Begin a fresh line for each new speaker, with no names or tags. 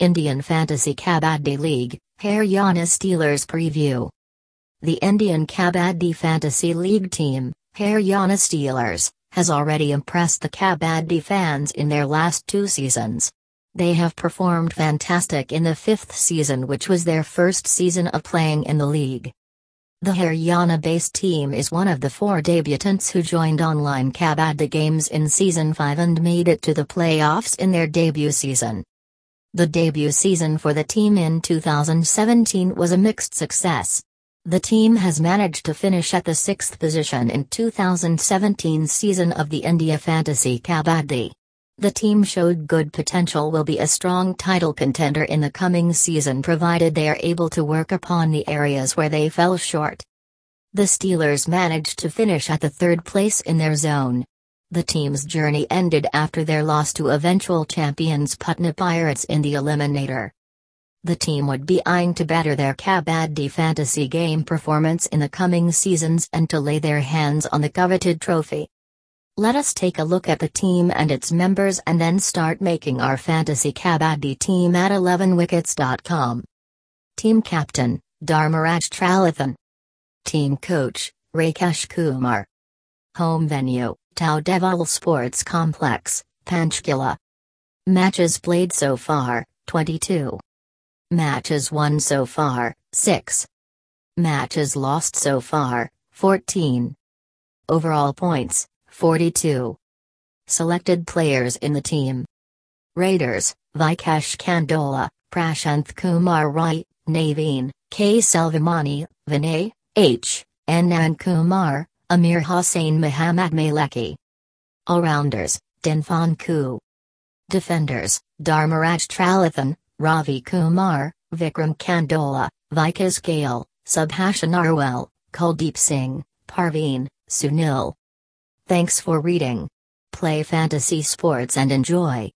Indian Fantasy Kabaddi League, Haryana Steelers Preview. The Indian Kabaddi Fantasy League team, Haryana Steelers, has already impressed the Kabaddi fans in their last two seasons. They have performed fantastic in the fifth season, which was their first season of playing in the league. The Haryana based team is one of the four debutants who joined online Kabaddi games in Season 5 and made it to the playoffs in their debut season. The debut season for the team in 2017 was a mixed success. The team has managed to finish at the sixth position in 2017 season of the India Fantasy Kabaddi. The team showed good potential will be a strong title contender in the coming season provided they are able to work upon the areas where they fell short. The Steelers managed to finish at the third place in their zone. The team's journey ended after their loss to eventual champions Patna Pirates in the Eliminator. The team would be eyeing to better their Kabaddi fantasy game performance in the coming seasons and to lay their hands on the coveted trophy. Let us take a look at the team and its members and then start making our fantasy Kabaddi team at 11wickets.com. Team Captain, Dharmaraj Cheralathan. Team Coach, Rakesh Kumar. Home venue, Tau Devi Lal Sports Complex, Panchkula. Matches played so far, 22. Matches won so far, 6. Matches lost so far, 14. Overall points, 42. Selected players in the team. Raiders, Vikash Kandola, Prashanth Kumar Rai, Naveen, K. Selvamani, Vinay, H. Anand Kumar, Amir Hossain Muhammad Maleki. All-rounders, Dinfan Ku. Defenders, Dharmaraj Cheralathan, Ravi Kumar, Vikram Kandola, Vikas Gale, Subhash Narwal, Kuldeep Singh, Parveen, Sunil. Thanks for reading. Play fantasy sports and enjoy.